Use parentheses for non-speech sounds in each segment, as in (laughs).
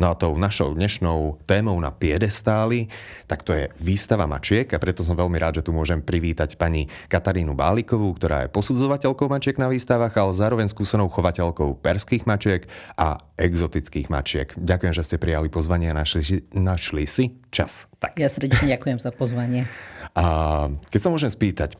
No a tou našou dnešnou témou na piedestáli, tak to je výstava mačiek a preto som veľmi rád, že tu môžem privítať pani Katarínu Bálikovú, ktorá je posudzovateľkou mačiek na výstavách, ale zároveň skúsenou chovateľkou perských mačiek a exotických mačiek. Ďakujem, že ste prijali pozvanie a našli, našli si čas. Tak. Ja srdečne ďakujem za pozvanie. A keď sa môžem spýtať,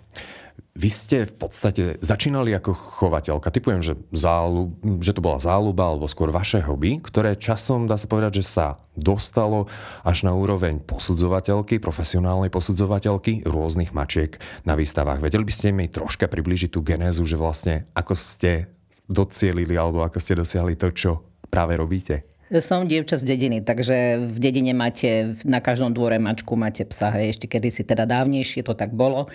vy ste v podstate začínali ako chovateľka. Typujem, že, záľub, že to bola záľuba alebo skôr vaše hobby, ktoré časom, dá sa povedať, že sa dostalo až na úroveň posudzovateľky, profesionálnej posudzovateľky rôznych mačiek na výstavách. Vedeli by ste mi troška približiť tú genézu, že vlastne ako ste docielili alebo ako ste dosiahli to, čo práve robíte? Som dievča z dediny, takže v dedine máte na každom dvore mačku, máte psa, hej, ešte kedysi teda dávnejšie to tak bolo.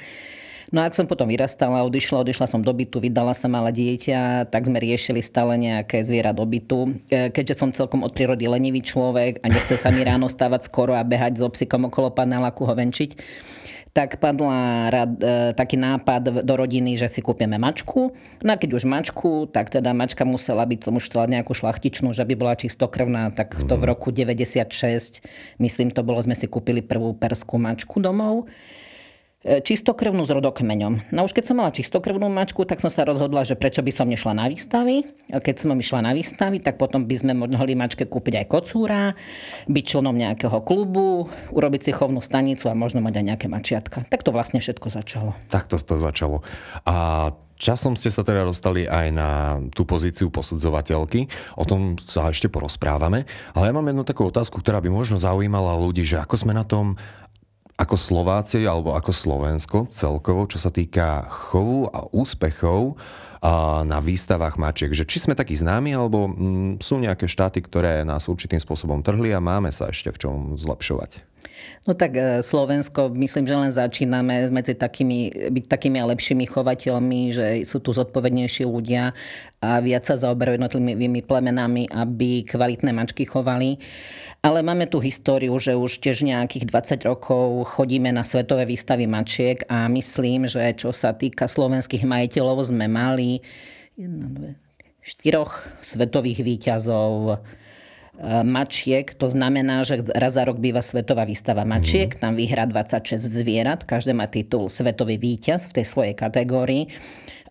No a ak som potom vyrastala, odišla, odišla som do bytu, vydala sa malé dieťa, tak sme riešili stále nejaké zviera do bytu. E, keďže som celkom od prírody lenivý človek a nechce sa mi ráno stávať skoro a behať so psikom okolo paneláku ho venčiť, tak padla rad, e, taký nápad do rodiny, že si kúpime mačku. No a keď už mačku, tak teda mačka musela byť, som už chcela nejakú šlachtičnú, že by bola čistokrvná, tak to v mhm. roku 96, myslím to bolo, sme si kúpili prvú perskú mačku domov. Čistokrvnú s rodokmeňom. No už keď som mala čistokrvnú mačku, tak som sa rozhodla, že prečo by som nešla na výstavy. Keď som išla na výstavy, tak potom by sme mohli mačke kúpiť aj kocúra, byť členom nejakého klubu, urobiť si chovnú stanicu a možno mať aj nejaké mačiatka. Tak to vlastne všetko začalo. Tak to, to začalo. A Časom ste sa teda dostali aj na tú pozíciu posudzovateľky, o tom sa ešte porozprávame, ale ja mám jednu takú otázku, ktorá by možno zaujímala ľudí, že ako sme na tom ako Slováci alebo ako Slovensko celkovo, čo sa týka chovu a úspechov na výstavách mačiek. Že či sme takí známi, alebo mm, sú nejaké štáty, ktoré nás určitým spôsobom trhli a máme sa ešte v čom zlepšovať. No tak e, Slovensko, myslím, že len začíname medzi takými, byť takými lepšími chovateľmi, že sú tu zodpovednejší ľudia a viac sa zaoberajú jednotlivými plemenami, aby kvalitné mačky chovali. Ale máme tu históriu, že už tiež nejakých 20 rokov chodíme na svetové výstavy mačiek a myslím, že čo sa týka slovenských majiteľov, sme mali jedna, dve, štyroch svetových výťazov mačiek. To znamená, že raz za rok býva svetová výstava mačiek. Mm. Tam vyhrá 26 zvierat. Každé má titul svetový víťaz v tej svojej kategórii.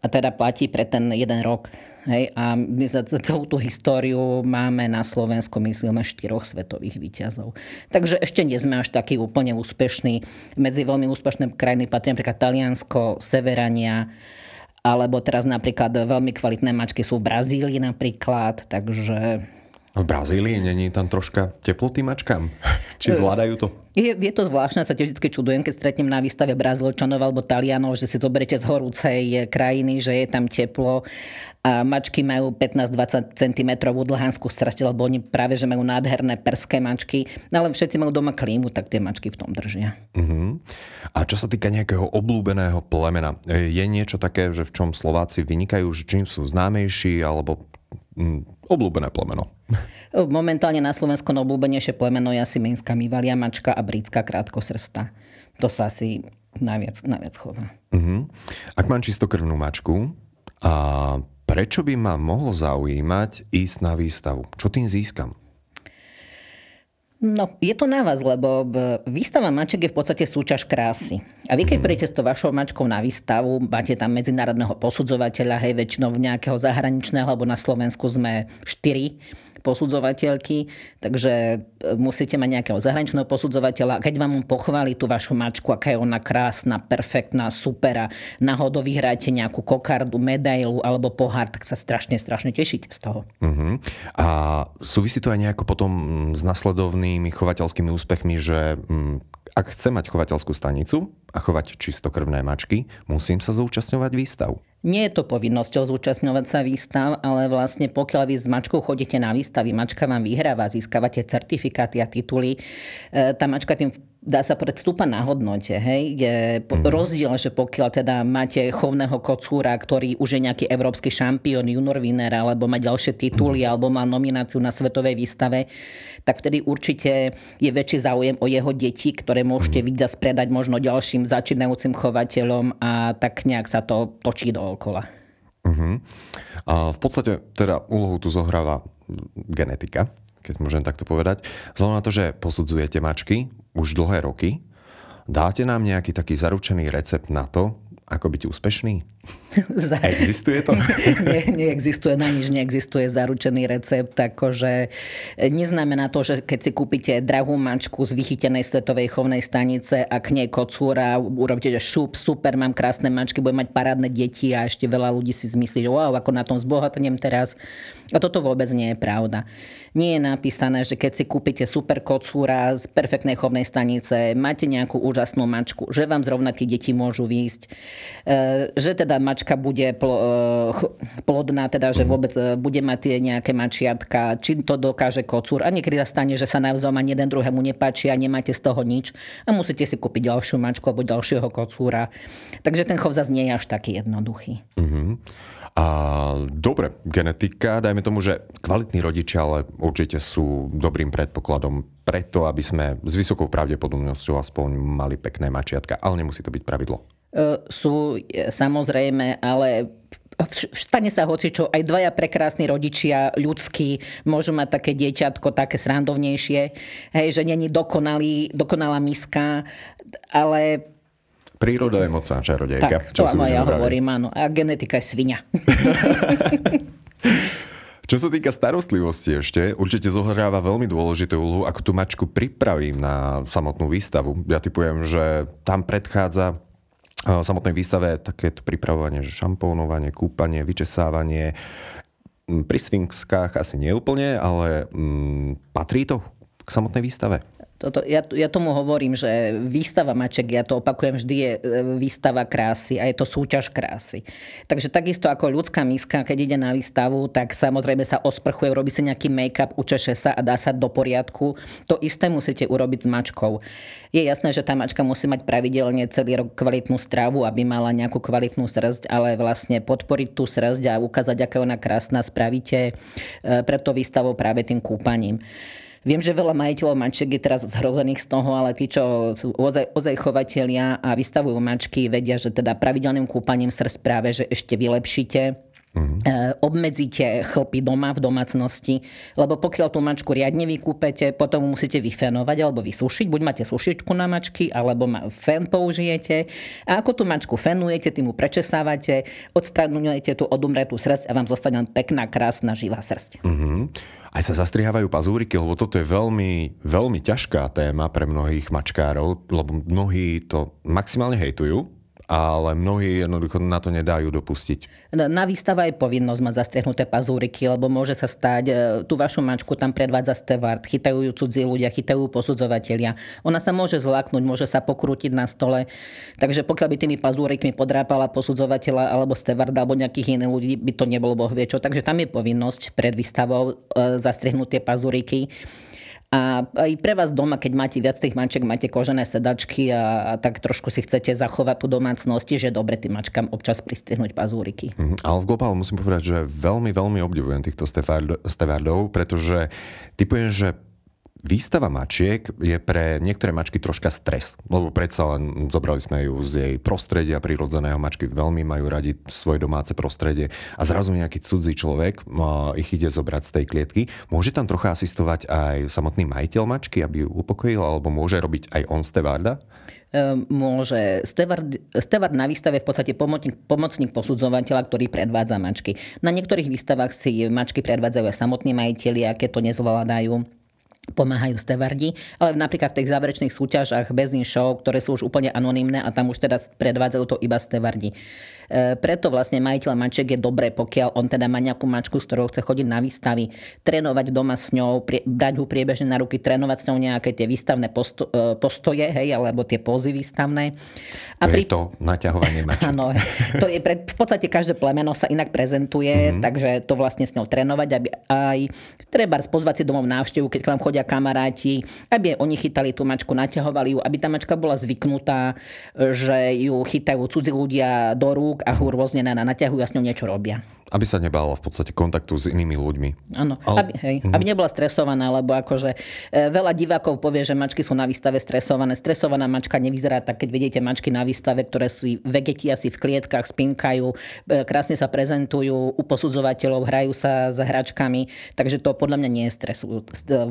A teda platí pre ten jeden rok Hej, a my za celú tú históriu máme na Slovensku, myslíme, štyroch svetových výťazov. Takže ešte nie sme až takí úplne úspešní. Medzi veľmi úspešné krajiny patrí napríklad Taliansko, Severania, alebo teraz napríklad veľmi kvalitné mačky sú v Brazílii napríklad, takže v Brazílii není tam troška teplo tým mačkám? Či zvládajú to? Je, je to zvláštne, sa tiež vždy čudujem, keď stretnem na výstave Brazílčanov alebo Talianov, že si to berete z horúcej krajiny, že je tam teplo a mačky majú 15-20 cm dlhanskú strasť, lebo oni práve, že majú nádherné perské mačky, no ale všetci majú doma klímu, tak tie mačky v tom držia. Uh-huh. A čo sa týka nejakého oblúbeného plemena, je niečo také, že v čom Slováci vynikajú, že čím sú známejší, alebo obľúbené plemeno? Momentálne na Slovensku najobľúbenejšie plemeno je asi menská mývalia mačka a britská krátkosrsta. To sa asi najviac, najviac chová. Uh-huh. Ak mám čistokrvnú mačku, a prečo by ma mohlo zaujímať ísť na výstavu? Čo tým získam? No, je to na vás, lebo výstava maček je v podstate súťaž krásy. A vy keď mhm. príjete s tou vašou mačkou na výstavu, máte tam medzinárodného posudzovateľa, hej, väčšinou nejakého zahraničného, alebo na Slovensku sme štyri posudzovateľky, takže e, musíte mať nejakého zahraničného posudzovateľa. Keď vám pochváli tú vašu mačku, aká je ona krásna, perfektná, super a náhodou vyhráte nejakú kokardu, medailu alebo pohár, tak sa strašne, strašne tešíte z toho. Uh-huh. A súvisí to aj nejako potom s nasledovnými chovateľskými úspechmi, že ak chcem mať chovateľskú stanicu a chovať čistokrvné mačky, musím sa zúčastňovať výstav. Nie je to povinnosťou zúčastňovať sa výstav, ale vlastne pokiaľ vy s mačkou chodíte na výstavy, mačka vám vyhráva, získavate certifikáty a tituly, e, tá mačka tým dá sa predstúpať na hodnote. Hej? Je mm. rozdiel, že pokiaľ teda máte chovného kocúra, ktorý už je nejaký európsky šampión, junior winner, alebo má ďalšie tituly, mm. alebo má nomináciu na svetovej výstave, tak vtedy určite je väčší záujem o jeho deti, ktoré môžete mm. vidieť spredať možno ďalším začínajúcim chovateľom a tak nejak sa to točí dookola. Uh-huh. A v podstate teda úlohu tu zohráva genetika, keď môžem takto povedať. Vzhľadom na to, že posudzujete mačky už dlhé roky, dáte nám nejaký taký zaručený recept na to, ako byť úspešný? (laughs) Existuje to? (laughs) Nie, neexistuje, na nič neexistuje zaručený recept. Akože neznamená to, že keď si kúpite drahú mačku z vychytenej svetovej chovnej stanice a k nej kocúra, urobíte, že šup, super, mám krásne mačky, budem mať parádne deti a ešte veľa ľudí si zmyslí, že wow, ako na tom zbohatnem teraz. A toto vôbec nie je pravda. Nie je napísané, že keď si kúpite super kocúra z perfektnej chovnej stanice, máte nejakú úžasnú mačku, že vám zrovna tie deti môžu výjsť, e, že teda mačka bude e, plodná, teda že mhm. vôbec e, bude mať tie nejaké mačiatka, či to dokáže kocúr. A niekedy sa stane, že sa navzájom ani jeden druhému nepáči a nemáte z toho nič a musíte si kúpiť ďalšiu mačku alebo ďalšieho kocúra. Takže ten chov zase nie je až taký jednoduchý. Mm-hmm. A dobre, genetika, dajme tomu, že kvalitní rodičia, ale určite sú dobrým predpokladom preto, aby sme s vysokou pravdepodobnosťou aspoň mali pekné mačiatka, ale nemusí to byť pravidlo. E, sú e, samozrejme, ale stane sa hoci čo, aj dvaja prekrásni rodičia ľudskí môžu mať také dieťatko, také srandovnejšie, hej, že není dokonalý, dokonalá miska, ale Príroda je mocná čarodejka. Tak, to áno, ja hovorím, áno. A genetika je svinia. (laughs) Čo sa týka starostlivosti ešte, určite zohráva veľmi dôležitú úlohu, ako tú mačku pripravím na samotnú výstavu. Ja typujem, že tam predchádza samotnej výstave takéto pripravovanie, že šampónovanie, kúpanie, vyčesávanie. Pri sfinxkách asi neúplne, ale mm, patrí to k samotnej výstave? Toto, ja, ja tomu hovorím, že výstava maček, ja to opakujem, vždy je e, výstava krásy a je to súťaž krásy. Takže takisto ako ľudská miska, keď ide na výstavu, tak samozrejme sa osprchuje, robí si nejaký make-up, učeše sa a dá sa do poriadku. To isté musíte urobiť s mačkou. Je jasné, že tá mačka musí mať pravidelne celý rok kvalitnú stravu, aby mala nejakú kvalitnú srst, ale vlastne podporiť tú srst a ukázať, aká ona krásna, spravíte e, preto výstavou práve tým kúpaním. Viem, že veľa majiteľov mačiek je teraz zhrozených z toho, ale tí, čo sú ozaj, ozaj chovatelia a vystavujú mačky, vedia, že teda pravidelným kúpaním srdc práve, že ešte vylepšíte Uh-huh. obmedzíte chlpy doma v domácnosti, lebo pokiaľ tú mačku riadne vykúpete, potom musíte vyfenovať alebo vysušiť. Buď máte sušičku na mačky, alebo fen použijete. A ako tú mačku fenujete, tým ju prečesávate, odstranujete tú odumretú srst a vám zostane pekná, krásna, živá srst. Uh-huh aj sa zastrihávajú pazúriky, lebo toto je veľmi, veľmi ťažká téma pre mnohých mačkárov, lebo mnohí to maximálne hejtujú, ale mnohí jednoducho na to nedajú dopustiť. Na výstava je povinnosť mať zastriehnuté pazúriky, lebo môže sa stať, e, tú vašu mačku tam predvádza stevard, chytajú ju cudzí ľudia, chytajú posudzovatelia. Ona sa môže zlaknúť, môže sa pokrútiť na stole. Takže pokiaľ by tými pazúrikmi podrápala posudzovateľa alebo stevarda alebo nejakých iných ľudí, by to nebolo boh vie čo. Takže tam je povinnosť pred výstavou e, zastriehnúť tie pazúriky. A aj pre vás doma, keď máte viac tých mačiek, máte kožené sedačky a, a tak trošku si chcete zachovať tú domácnosť, že dobre tým mačkám občas pristrihnúť pazúriky. Mm, ale v globálu musím povedať, že veľmi, veľmi obdivujem týchto stevardov, pretože typujem, že Výstava mačiek je pre niektoré mačky troška stres, lebo predsa len zobrali sme ju z jej prostredia prírodzeného. Mačky veľmi majú radi svoje domáce prostredie a zrazu nejaký cudzí človek ich ide zobrať z tej klietky. Môže tam trocha asistovať aj samotný majiteľ mačky, aby ju upokojil, alebo môže robiť aj on stevarda? Ehm, môže stevard, stevard na výstave v podstate pomocník, pomocník posudzovateľa, ktorý predvádza mačky. Na niektorých výstavách si mačky predvádzajú aj samotní majiteľi, aké to nezvládajú pomáhajú stevardi, ale napríklad v tých záverečných súťažách Bezin Show, ktoré sú už úplne anonimné a tam už teda predvádzajú to iba stevardi. E, preto vlastne majiteľ maček je dobré, pokiaľ on teda má nejakú mačku, s ktorou chce chodiť na výstavy, trénovať doma s ňou, brať ho priebežne na ruky, trénovať s ňou nejaké tie výstavné posto, e, postoje, hej, alebo tie pózy výstavné. A to pri... je to naťahovanie (laughs) maček. Áno, to je pre, v podstate každé plemeno sa inak prezentuje, mm-hmm. takže to vlastne s ňou trénovať, aby aj treba pozvať si domov návštevu, keď k vám chodia kamaráti, aby oni chytali tú mačku, naťahovali ju, aby tá mačka bola zvyknutá, že ju chytajú cudzí ľudia do rúk a ho rôzne na, naťahujú a s ňou niečo robia. Aby sa nebála v podstate kontaktu s inými ľuďmi. Áno, Ale... aby, hej, mm-hmm. aby nebola stresovaná, lebo akože e, veľa divákov povie, že mačky sú na výstave stresované. Stresovaná mačka nevyzerá tak, keď vidíte mačky na výstave, ktoré sú vegetia si v klietkach, spinkajú, e, krásne sa prezentujú u posudzovateľov, hrajú sa s hračkami, takže to podľa mňa nie je stres,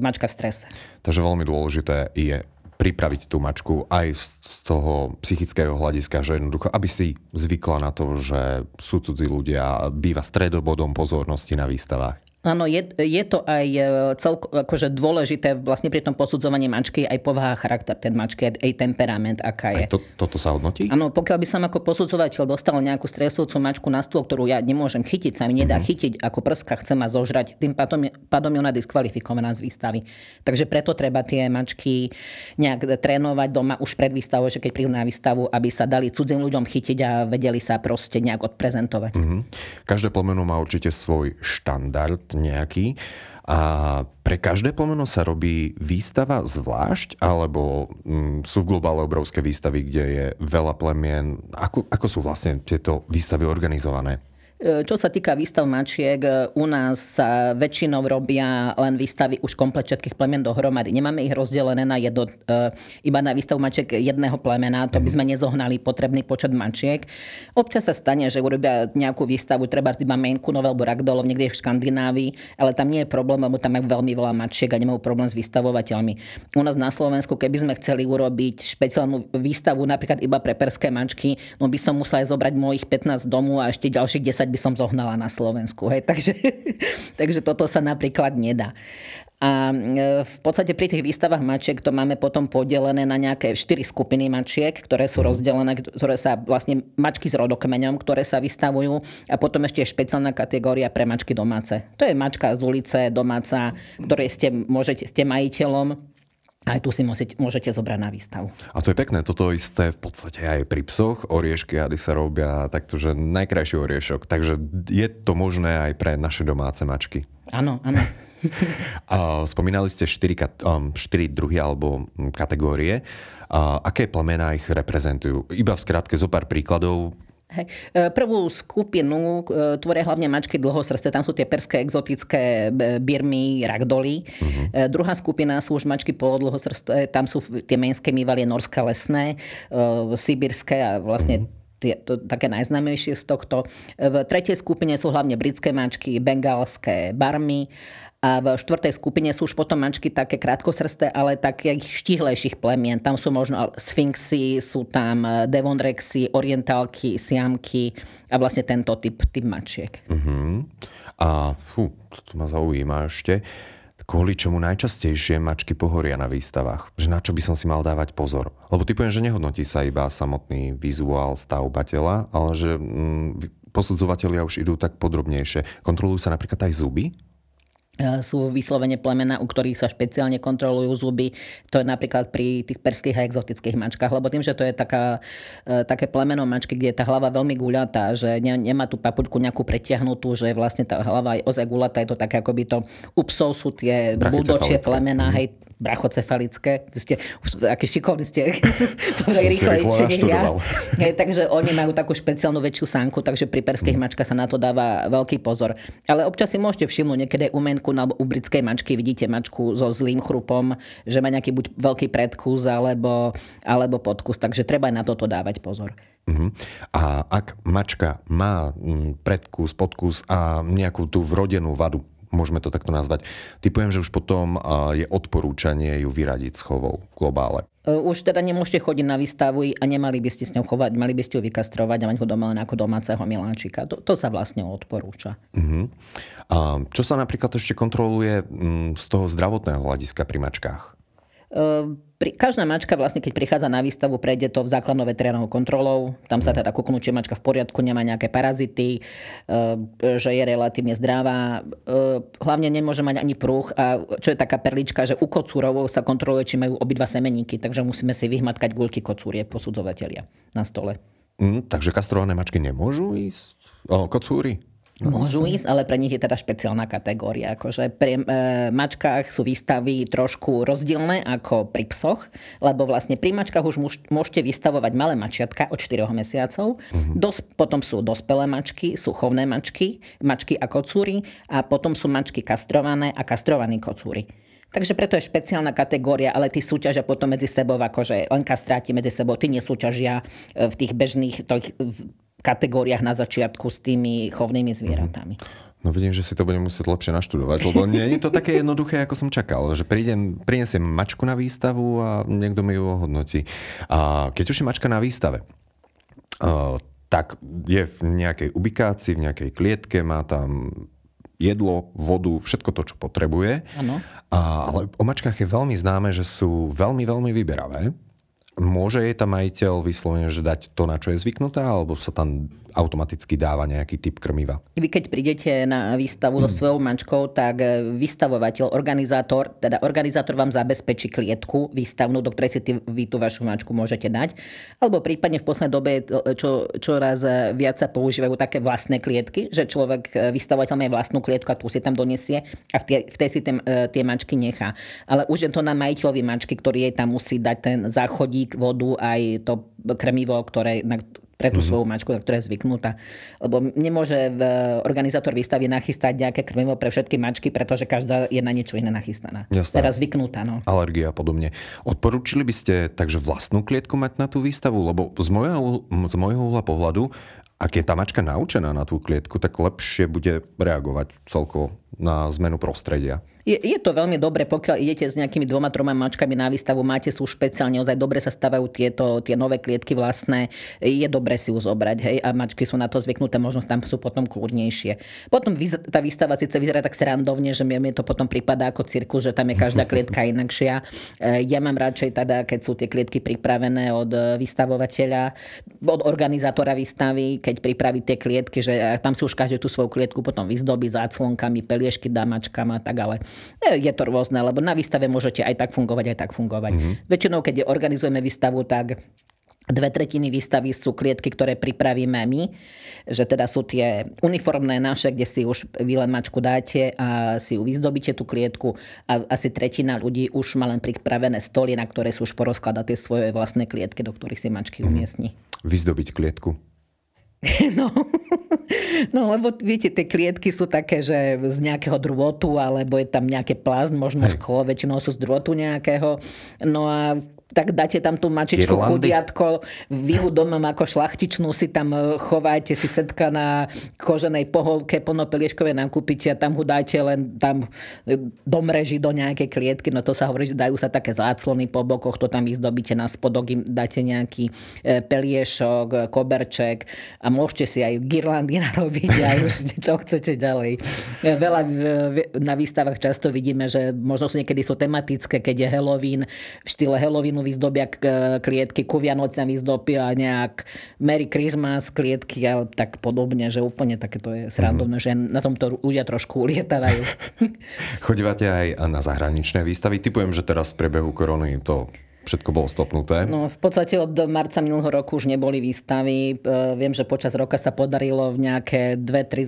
mačka v strese. Takže veľmi dôležité je pripraviť tú mačku aj z toho psychického hľadiska, že jednoducho, aby si zvykla na to, že sú cudzí ľudia, býva stredobodom pozornosti na výstavách. Áno, je, je to aj e, celko, akože dôležité vlastne pri tom posudzovaní mačky aj povaha charakter ten mačky, aj temperament, aká je. Aj to, toto sa hodnotí? Áno, pokiaľ by som ako posudzovateľ dostal nejakú stresujúcu mačku na stôl, ktorú ja nemôžem chytiť, sa mi nedá mm-hmm. chytiť ako prska, chcem ma zožrať, tým pádom, pádom je ona diskvalifikovaná z výstavy. Takže preto treba tie mačky nejak trénovať doma už pred výstavou, že keď prídu na výstavu, aby sa dali cudzím ľuďom chytiť a vedeli sa proste nejak odprezentovať. Mm-hmm. Každé plmeno má určite svoj štandard nejaký. A pre každé plemeno sa robí výstava zvlášť, alebo mm, sú v globále obrovské výstavy, kde je veľa plemien. Ako, ako sú vlastne tieto výstavy organizované? E, čo sa týka výstav mačiek, e, u nás sa väčšinou robia len výstavy už komplet všetkých plemien dohromady. Nemáme ich rozdelené na jedno, e, iba na výstavu mačiek jedného plemena, to by mhm. sme nezohnali potrebný počet mačiek. Občas sa stane, že urobia nejakú výstavu, treba iba Mainkunov alebo Ragdolov niekde v Škandinávii, ale tam nie je problém, lebo tam majú veľmi veľa mačiek a nemajú problém s vystavovateľmi. U nás na Slovensku, keby sme chceli urobiť špeciálnu výstavu napríklad iba pre perské mačky, no by som musela zobrať mojich 15 domov a ešte ďalších 10 by som zohnala na Slovensku. Hej. (laughs) Takže, takže toto sa napríklad nedá. A e, v podstate pri tých výstavách mačiek to máme potom podelené na nejaké štyri skupiny mačiek, ktoré sú mhm. rozdelené, ktoré sa vlastne mačky s rodokmeňom, ktoré sa vystavujú a potom ešte je špeciálna kategória pre mačky domáce. To je mačka z ulice, domáca, ktorej ste, môžete, ste majiteľom aj tu si môžete, môžete zobrať na výstavu. A to je pekné, toto isté v podstate aj pri psoch. Oriešky hady sa robia takto, že najkrajší oriešok. Takže je to možné aj pre naše domáce mačky. Áno, áno. (laughs) Spomínali ste 4, 4 um, druhy alebo mm, kategórie. A aké plemená ich reprezentujú? Iba v skratke zo pár príkladov Hej. E, prvú skupinu e, tvoria hlavne mačky dlhosrste, tam sú tie perské exotické e, birmy, ragdoly. Uh-huh. Druhá skupina sú už mačky polodlhosrste, tam sú tie menské mývalie norské lesné, sibirské a vlastne uh-huh tie, to, také najznámejšie z tohto. V tretej skupine sú hlavne britské mačky, bengálske barmy a v štvrtej skupine sú už potom mačky také krátkosrsté, ale takých štihlejších plemien. Tam sú možno sfinxy, sú tam eh, devonrexy, orientálky, siamky a vlastne tento typ, typ mačiek. Uh-huh. A fú, to ma zaujíma ešte. Kvôli čomu najčastejšie mačky pohoria na výstavách? Že na čo by som si mal dávať pozor? Lebo typujem, že nehodnotí sa iba samotný vizuál stavbateľa, ale že mm, posudzovatelia už idú tak podrobnejšie. Kontrolujú sa napríklad aj zuby? E, sú vyslovene plemena, u ktorých sa špeciálne kontrolujú zuby. To je napríklad pri tých perských a exotických mačkách, lebo tým, že to je taká, e, také plemeno mačky, kde je tá hlava veľmi guľatá, že nemá tú papuľku nejakú pretiahnutú, že je vlastne tá hlava aj ozaj guľatá, je to také, ako by to u psov sú tie budočie plemená, mm. hej, brachocefalické. Vy ste, aký šikovní ste, (laughs) povedali rýchlejšie. Ja. (laughs) Hej, takže oni majú takú špeciálnu väčšiu sánku, takže pri perských mm. mačkách sa na to dáva veľký pozor. Ale občas si môžete všimnúť, niekedy u menku alebo u britskej mačky vidíte mačku so zlým chrupom, že má nejaký buď veľký predkus alebo, alebo podkus, takže treba aj na toto dávať pozor. Uh-huh. A ak mačka má mm, predkus, podkus a nejakú tú vrodenú vadu, môžeme to takto nazvať. Typujem, že už potom je odporúčanie ju vyradiť z chovov globále. E, už teda nemôžete chodiť na výstavu a nemali by ste s ňou chovať, mali by ste ju vykastrovať a mať ho doma len ako domáceho miláčika. To, to sa vlastne odporúča. Uh-huh. A čo sa napríklad ešte kontroluje mm, z toho zdravotného hľadiska pri mačkách? Ehm, každá mačka vlastne, keď prichádza na výstavu, prejde to v základnou veterinárnou kontrolou. Tam sa teda kúknú, či mačka v poriadku, nemá nejaké parazity, ehm, že je relatívne zdravá. Ehm, hlavne nemôže mať ani prúh. A čo je taká perlička, že u kocúrovou sa kontroluje, či majú obidva semeníky. Takže musíme si vyhmatkať guľky kocúrie, posudzovatelia na stole. Mm, takže kastrované mačky nemôžu ísť? O, kocúry? Môžu ísť, ale pre nich je teda špeciálna kategória. Akože pri e, mačkách sú výstavy trošku rozdielne ako pri psoch, lebo vlastne pri mačkách už môžete vystavovať malé mačiatka od 4 mesiacov. Mm-hmm. Dos, potom sú dospelé mačky, sú chovné mačky, mačky a kocúry a potom sú mačky kastrované a kastrovaní kocúry. Takže preto je špeciálna kategória, ale ty súťažia potom medzi sebou, akože len kastráti medzi sebou, ty nesúťažia e, v tých bežných tých, kategóriách na začiatku s tými chovnými zvieratami. No vidím, že si to budem musieť lepšie naštudovať, lebo nie je to také jednoduché, ako som čakal. Že prídem, prinesiem mačku na výstavu a niekto mi ju ohodnotí. A keď už je mačka na výstave, tak je v nejakej ubikácii, v nejakej klietke, má tam jedlo, vodu, všetko to, čo potrebuje. Ano. A, ale o mačkách je veľmi známe, že sú veľmi, veľmi vyberavé. Môže jej tam majiteľ vyslovene, že dať to, na čo je zvyknutá, alebo sa tam automaticky dáva nejaký typ krmiva. Vy keď prídete na výstavu so svojou mančkou, tak e, vystavovateľ, organizátor, teda organizátor vám zabezpečí klietku výstavnú, do ktorej si ty, vy tú vašu mačku môžete dať. Alebo prípadne v poslednej dobe e, čo, čoraz e, viac sa používajú také vlastné klietky, že človek, vystavovateľ má vlastnú klietku a tu si tam donesie a v tej, v tej si tie, tie mačky nechá. Ale už je to na majiteľovi mačky, ktorý jej tam musí dať ten záchodík, vodu, aj to krmivo, ktoré, na, pre tú mm-hmm. svoju mačku, na ktorá je zvyknutá. Lebo nemôže v organizátor výstavy nachystať nejaké krmivo pre všetky mačky, pretože každá je na niečo iné nachystaná. Jasné. Teraz zvyknutá. No. Alergia a podobne. Odporúčili by ste takže vlastnú klietku mať na tú výstavu? Lebo z môjho, z môjho uhla pohľadu, ak je tá mačka naučená na tú klietku, tak lepšie bude reagovať celkovo na zmenu prostredia. Je, je to veľmi dobre, pokiaľ idete s nejakými dvoma, troma mačkami na výstavu, máte sú špeciálne, ozaj dobre sa stavajú tieto, tie nové klietky vlastné, je dobre si ju zobrať, hej, a mačky sú na to zvyknuté, možno tam sú potom kľudnejšie. Potom tá výstava síce vyzerá tak srandovne, že mi to potom prípada ako cirkus, že tam je každá klietka (laughs) inakšia. E, ja mám radšej teda, keď sú tie klietky pripravené od vystavovateľa, od organizátora výstavy, keď pripraví tie klietky, že tam si už každý tú svoju klietku potom vyzdobí záclonkami, peliešky dámačkám a tak, ale je to rôzne, lebo na výstave môžete aj tak fungovať, aj tak fungovať. Mm-hmm. Väčšinou, keď organizujeme výstavu, tak Dve tretiny výstavy sú klietky, ktoré pripravíme my, že teda sú tie uniformné naše, kde si už vy len mačku dáte a si ju vyzdobíte tú klietku a asi tretina ľudí už má len pripravené stoly, na ktoré sú už porozkladaté svoje vlastné klietky, do ktorých si mačky mhm. umiestni. Vyzdobiť klietku. (laughs) No, no lebo viete, tie klietky sú také, že z nejakého drôtu, alebo je tam nejaké plast, možno sklo, väčšinou sú z drôtu nejakého. No a tak dáte tam tú mačičku Irlandy. chudiatko, vy ho doma ako šlachtičnú si tam e, chovajte si setka na koženej pohovke plnopelieškové nakúpite a tam ho dáte len tam e, do nejakej klietky, no to sa hovorí, že dajú sa také záclony po bokoch, to tam vyzdobíte na spodok, im dáte nejaký e, peliešok, koberček a môžete si aj girlandy (laughs) narobiť a už (laughs) čo chcete ďalej. Veľa na výstavách často vidíme, že možno sú niekedy sú tematické, keď je Halloween, v štýle Halloweenu vyzdobia klietky, ku Vianociam vyzdobia nejak Merry Christmas klietky a tak podobne, že úplne takéto je srandovné, mm. že na tomto ľudia trošku ulietavajú. (laughs) Chodívate aj na zahraničné výstavy? Typujem, že teraz v priebehu korony to všetko bolo stopnuté? No, v podstate od marca minulého roku už neboli výstavy. E, viem, že počas roka sa podarilo v nejaké dve, tri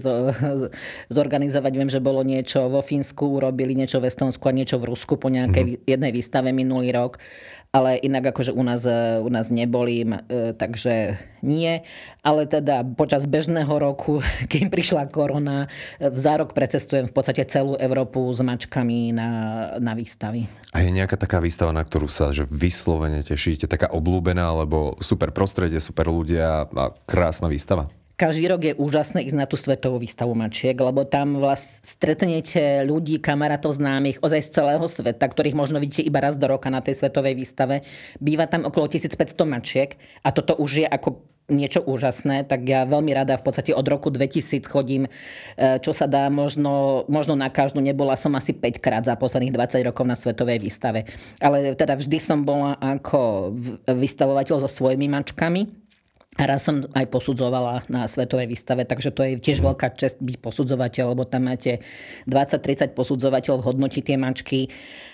(laughs) zorganizovať. Viem, že bolo niečo vo Fínsku, urobili niečo v Estonsku a niečo v Rusku po nejakej mm-hmm. jednej výstave minulý rok ale inak akože u nás, e, u nás neboli, e, takže nie. Ale teda počas bežného roku, (laughs) kým prišla korona, e, v zárok precestujem v podstate celú Európu s mačkami na, na výstavy. A je nejaká taká výstava, na ktorú sa že vyslovene tešíte, taká oblúbená, alebo super prostredie, super ľudia a krásna výstava? Každý rok je úžasné ísť na tú svetovú výstavu mačiek, lebo tam vlastne stretnete ľudí, kamarátov známych ozaj z celého sveta, ktorých možno vidíte iba raz do roka na tej svetovej výstave. Býva tam okolo 1500 mačiek a toto už je ako niečo úžasné, tak ja veľmi rada v podstate od roku 2000 chodím, e, čo sa dá, možno, možno na každú, nebola som asi 5 krát za posledných 20 rokov na svetovej výstave. Ale teda vždy som bola ako vystavovateľ so svojimi mačkami A raz som aj posudzovala na svetovej výstave, takže to je tiež veľká čest byť posudzovateľ, lebo tam máte 20-30 posudzovateľov, hodnotí tie mačky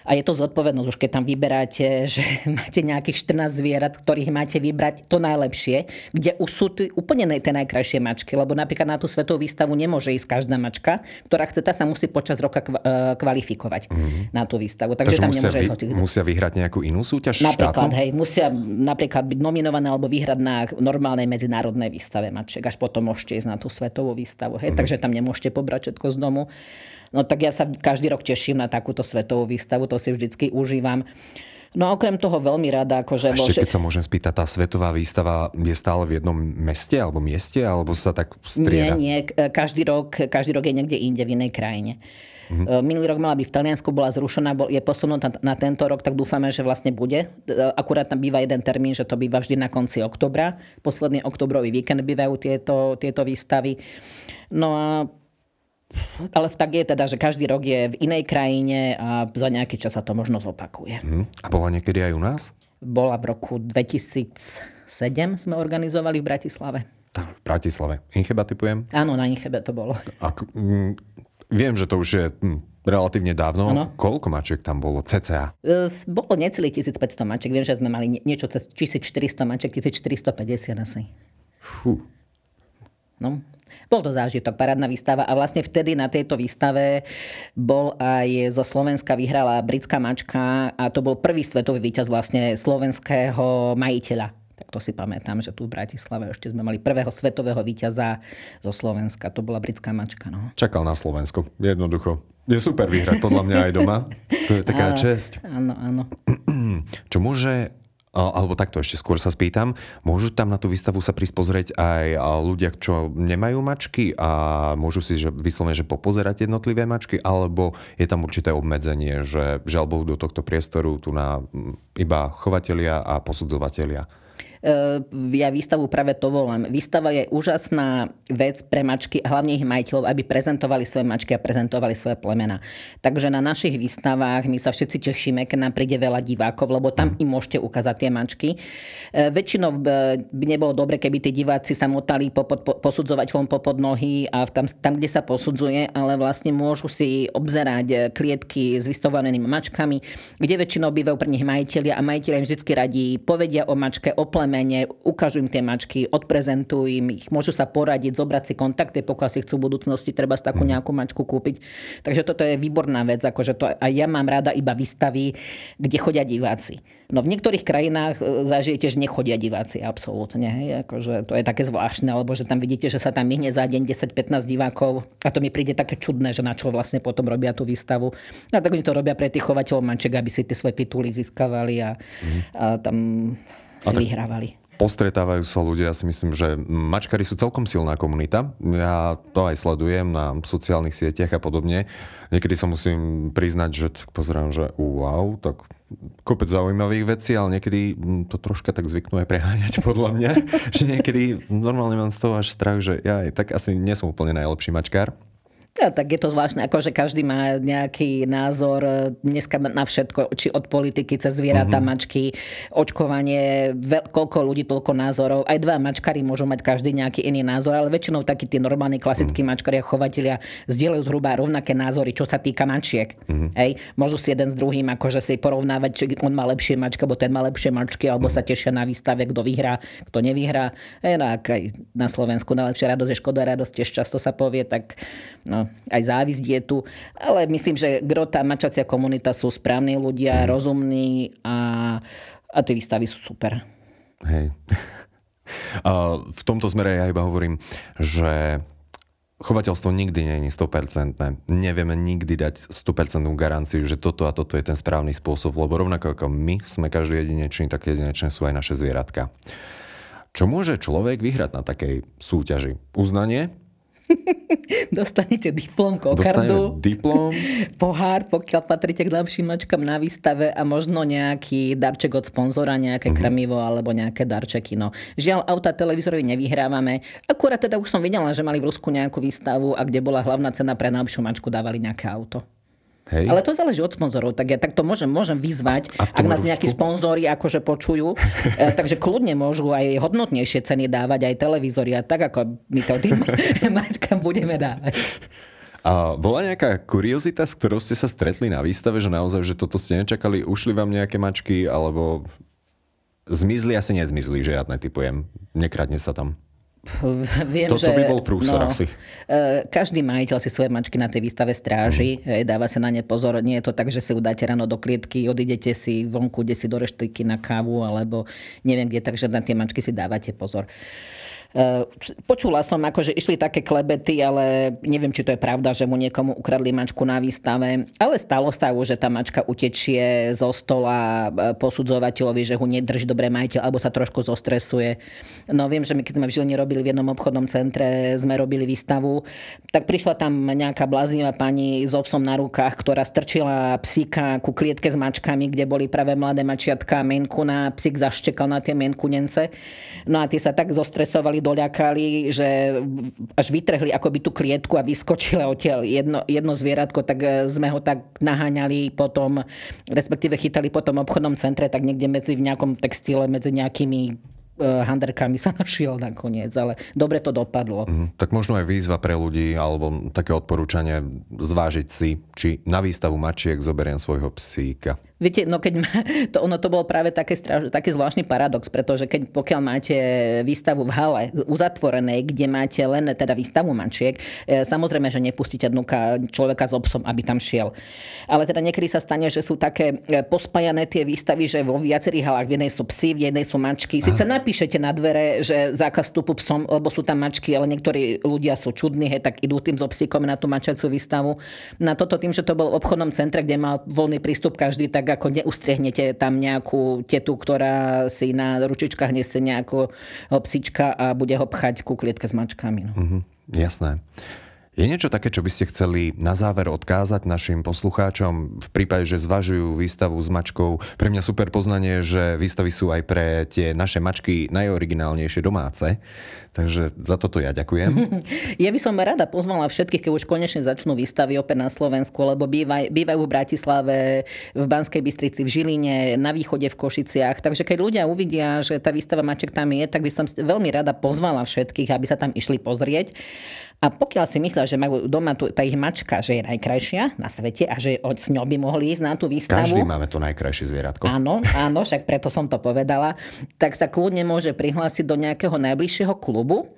a je to zodpovednosť, už keď tam vyberáte, (laughs) že máte nejakých 14 zvierat, ktorých máte vybrať to najlepšie, kde už sú t- úplne tie najkrajšie mačky, lebo napríklad na tú svetovú výstavu nemôže ísť každá mačka, ktorá chce, tá sa musí počas roka e, kvalifikovať mm-hmm. na tú výstavu. Takže, Takže tam musia, vy, musia vyhrať nejakú inú súťaž Napríklad, štátnu? hej, musia napríklad byť nominované alebo vyhrať na normálne normálnej medzinárodnej výstave mačiek. Až potom môžete ísť na tú svetovú výstavu. Hej? Mm. Takže tam nemôžete pobrať všetko z domu. No tak ja sa každý rok teším na takúto svetovú výstavu, to si vždycky užívam. No a okrem toho veľmi rada... Akože Ešte keď sa môžem spýtať, tá svetová výstava je stále v jednom meste alebo mieste, alebo sa tak strieda? Nie, nie. Každý rok, každý rok je niekde inde, v inej krajine. Mm-hmm. Minulý rok mala byť v Taliansku, bola zrušená, je posunutá na tento rok, tak dúfame, že vlastne bude. E, akurát tam býva jeden termín, že to býva vždy na konci oktobra. Posledný oktobrový víkend bývajú tieto, tieto výstavy. No a ale tak je teda, že každý rok je v inej krajine a za nejaký čas sa to možno zopakuje. Mm. A bola niekedy aj u nás? Bola v roku 2007 sme organizovali v Bratislave. v Bratislave. Incheba typujem? Áno, na Inchebe to bolo. A, Viem, že to už je hm, relatívne dávno. Ano. Koľko mačiek tam bolo cca? E, bolo necelých 1500 mačiek. Viem, že sme mali niečo cez 1400 mačiek, 1450 asi. Fú. No, bol to zážitok, parádna výstava a vlastne vtedy na tejto výstave bol aj zo Slovenska vyhrala britská mačka a to bol prvý svetový víťaz vlastne slovenského majiteľa tak to si pamätám, že tu v Bratislave ešte sme mali prvého svetového víťaza zo Slovenska. To bola britská mačka. No. Čakal na Slovensko. Jednoducho. Je super vyhrať podľa mňa aj doma. To je taká (laughs) áno, česť. Áno, áno. (clears throat) Čo môže alebo takto ešte skôr sa spýtam, môžu tam na tú výstavu sa prispozrieť aj ľudia, čo nemajú mačky a môžu si že vyslovene, že popozerať jednotlivé mačky, alebo je tam určité obmedzenie, že žiaľ Bohu do tohto priestoru tu na iba chovatelia a posudzovatelia? E, ja výstavu práve to volám. Výstava je úžasná vec pre mačky, hlavne ich majiteľov, aby prezentovali svoje mačky a prezentovali svoje plemena. Takže na našich výstavách my sa všetci tešíme, keď nám príde veľa divákov, lebo tam im môžete ukázať tie mačky. E, väčšinou by nebolo dobre, keby tí diváci sa motali po, po, po, posudzovateľom popod nohy a tam, tam, kde sa posudzuje, ale vlastne môžu si obzerať klietky s vystovanými mačkami, kde väčšinou bývajú pre nich majiteľia a majiteľia im vždy radí povedia o mačke, o plemene, plemene, ukážu im tie mačky, odprezentujú im ich, môžu sa poradiť, zobrať si kontakty, pokiaľ si chcú v budúcnosti treba takú mhm. nejakú mačku kúpiť. Takže toto je výborná vec, akože to aj ja mám rada iba výstavy, kde chodia diváci. No v niektorých krajinách e, zažijete, že nechodia diváci absolútne. Hej? Akože to je také zvláštne, alebo že tam vidíte, že sa tam myhne za deň 10-15 divákov a to mi príde také čudné, že na čo vlastne potom robia tú výstavu. No tak oni to robia pre tých chovateľov manček, aby si tie svoje tituly získavali a, mm. a tam si vyhrávali postretávajú sa ľudia, ja si myslím, že mačkari sú celkom silná komunita. Ja to aj sledujem na sociálnych sieťach a podobne. Niekedy sa musím priznať, že pozerám, že wow, tak kopec zaujímavých vecí, ale niekedy to troška tak zvyknú aj preháňať (laughs) podľa mňa, že niekedy normálne mám z toho až strach, že ja tak asi nie som úplne najlepší mačkár. Tak je to zvláštne, akože každý má nejaký názor e, dneska na všetko, či od politiky cez zvieratá, mm-hmm. mačky, očkovanie, veľ, koľko ľudí, toľko názorov. Aj dva mačkári môžu mať každý nejaký iný názor, ale väčšinou takí tí normálni klasickí mm-hmm. mačkári a chovatelia zdieľajú zhruba rovnaké názory, čo sa týka mačiek. Mm-hmm. Hej, môžu si jeden s druhým akože si porovnávať, či on má lepšie mačky, alebo ten má lepšie mačky, alebo mm-hmm. sa tešia na výstave, kto vyhrá, kto nevyhrá. No, aj na Slovensku najlepšia radosť je škoda radosť, tiež často sa povie, tak no, aj závisť je tu. Ale myslím, že grota mačacia komunita sú správni ľudia, mm. rozumní a, a tie výstavy sú super. Hej. (laughs) A v tomto smere ja iba hovorím, že chovateľstvo nikdy nie je 100%. Nevieme nikdy dať 100% garanciu, že toto a toto je ten správny spôsob, lebo rovnako ako my sme každý jedinečný, tak jedinečné sú aj naše zvieratka. Čo môže človek vyhrať na takej súťaži? Uznanie, (laughs) Dostanete diplom, kokardu, diplom. (laughs) pohár, pokiaľ patríte k lepším mačkám na výstave a možno nejaký darček od sponzora, nejaké mm-hmm. krmivo alebo nejaké darčeky. No. Žiaľ, auta televízorovi nevyhrávame. Akurát teda už som videla, že mali v Rusku nejakú výstavu a kde bola hlavná cena pre najlepšiu mačku, dávali nejaké auto. Hej. Ale to záleží od sponzorov, tak ja takto môžem, môžem vyzvať, A ak nás Rusku? nejakí sponzori akože počujú, (laughs) e, takže kľudne môžu aj hodnotnejšie ceny dávať, aj televízory a tak, ako my to tým (laughs) mačkám budeme dávať. A bola nejaká kuriozita, s ktorou ste sa stretli na výstave, že naozaj, že toto ste nečakali, ušli vám nejaké mačky, alebo zmizli, asi nezmizli, žiadne typujem. Nekradne sa tam. (laughs) Viem, Toto že, by bol prúsor asi. e, Každý majiteľ si svoje mačky na tej výstave stráži, mm. dáva sa na ne pozor. Nie je to tak, že si ju dáte ráno do klietky, odídete si vonku, kde si do reštiky na kávu, alebo neviem kde, takže na tie mačky si dávate pozor. E, Počula som, ako, že išli také klebety, ale neviem, či to je pravda, že mu niekomu ukradli mačku na výstave. Ale stalo sa že tá mačka utečie zo stola e, posudzovateľovi, že ho nedrží dobre majiteľ, alebo sa trošku zostresuje. No viem, že my keď sme v Žiline robili v jednom obchodnom centre, sme robili výstavu, tak prišla tam nejaká bláznivá pani s obsom na rukách, ktorá strčila psíka ku klietke s mačkami, kde boli práve mladé mačiatka, menkuna, psík zaštekal na tie menkunence. No a tie sa tak zostresovali, doľakali, že až vytrhli akoby tú klietku a vyskočila odtiaľ jedno, jedno zvieratko, tak e, sme ho tak naháňali potom, respektíve chytali po tom obchodnom centre, tak niekde medzi v nejakom textile, medzi nejakými e, handerkami sa (laughs) našiel nakoniec, ale dobre to dopadlo. Hm, Tak možno aj výzva pre ľudí, alebo také odporúčanie zvážiť si, či na výstavu mačiek zoberiem svojho psíka. Viete, no keď ma, to, ono to bol práve také, straž, taký zvláštny paradox, pretože keď pokiaľ máte výstavu v hale uzatvorenej, kde máte len teda výstavu mačiek, e, samozrejme, že nepustíte dnuka človeka s obsom, aby tam šiel. Ale teda niekedy sa stane, že sú také e, pospájané tie výstavy, že vo viacerých halách v jednej sú psy, v jednej sú mačky. Sice napíšete na dvere, že zákaz vstupu psom, lebo sú tam mačky, ale niektorí ľudia sú čudní, hej, tak idú tým so psíkom na tú mačaciu výstavu. Na toto tým, že to bol v obchodnom centre, kde mal voľný prístup každý, tak ako neustriehnete tam nejakú tetu, ktorá si na ručičkách nesie nejakého psíčka a bude ho pchať ku klietke s mačkami. No. Mhm, jasné. Je niečo také, čo by ste chceli na záver odkázať našim poslucháčom v prípade, že zvažujú výstavu s mačkou? Pre mňa super poznanie, že výstavy sú aj pre tie naše mačky najoriginálnejšie domáce. Takže za toto ja ďakujem. (laughs) Ja by som rada pozvala všetkých, keď už konečne začnú výstavy opäť na Slovensku, lebo bývaj, bývajú v Bratislave, v Banskej Bystrici, v Žiline, na východe v Košiciach. Takže keď ľudia uvidia, že tá výstava maček tam je, tak by som veľmi rada pozvala všetkých, aby sa tam išli pozrieť. A pokiaľ si myslia, že majú doma tu, tá ich mačka, že je najkrajšia na svete a že od s ňou by mohli ísť na tú výstavu. Každý máme to najkrajšie zvieratko. Áno, áno, však preto som to povedala. Tak sa kľudne môže prihlásiť do nejakého najbližšieho klubu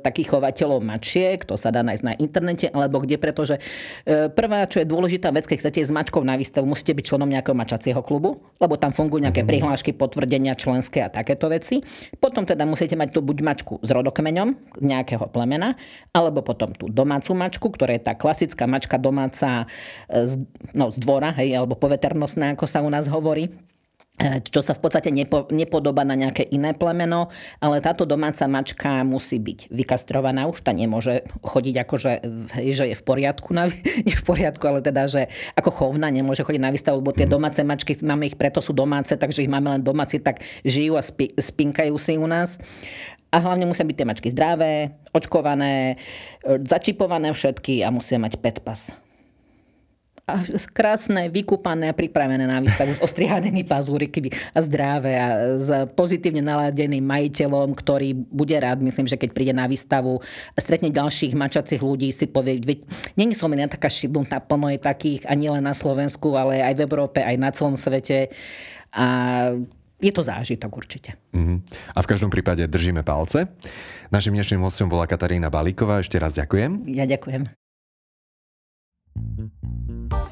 takých chovateľov mačiek, to sa dá nájsť na internete, alebo kde, pretože e, prvá, čo je dôležitá vec, keď chcete ísť s mačkou na výstavu, musíte byť členom nejakého mačacieho klubu, lebo tam fungujú nejaké prihlášky, potvrdenia členské a takéto veci. Potom teda musíte mať tu buď mačku s rodokmeňom nejakého plemena, alebo potom tú domácu mačku, ktorá je tá klasická mačka domáca e, z, no, z dvora, hej, alebo poveternostná, ako sa u nás hovorí E, čo sa v podstate nepo, nepodobá na nejaké iné plemeno, ale táto domáca mačka musí byť vykastrovaná, už tá nemôže chodiť ako, že, je v poriadku, na, (laughs) nie v poriadku, ale teda, že ako chovna nemôže chodiť na výstavu, lebo tie domáce mačky, máme ich preto sú domáce, takže ich máme len domáci, tak žijú a spi, spinkajú si u nás. A hlavne musia byť tie mačky zdravé, očkované, e, začipované všetky a musia mať pet pas krásne, vykúpané a pripravené na výstavu s ostrihanými pazúriky a zdravé a s pozitívne naladeným majiteľom, ktorý bude rád, myslím, že keď príde na výstavu stretne ďalších mačacích ľudí, si povie, veď není som len taká šibnutá, plno je takých a nielen na Slovensku, ale aj v Európe, aj na celom svete. A je to zážitok určite. Uh-huh. A v každom prípade držíme palce. Našim dnešným hostom bola Katarína Balíková. Ešte raz ďakujem. Ja ďakujem.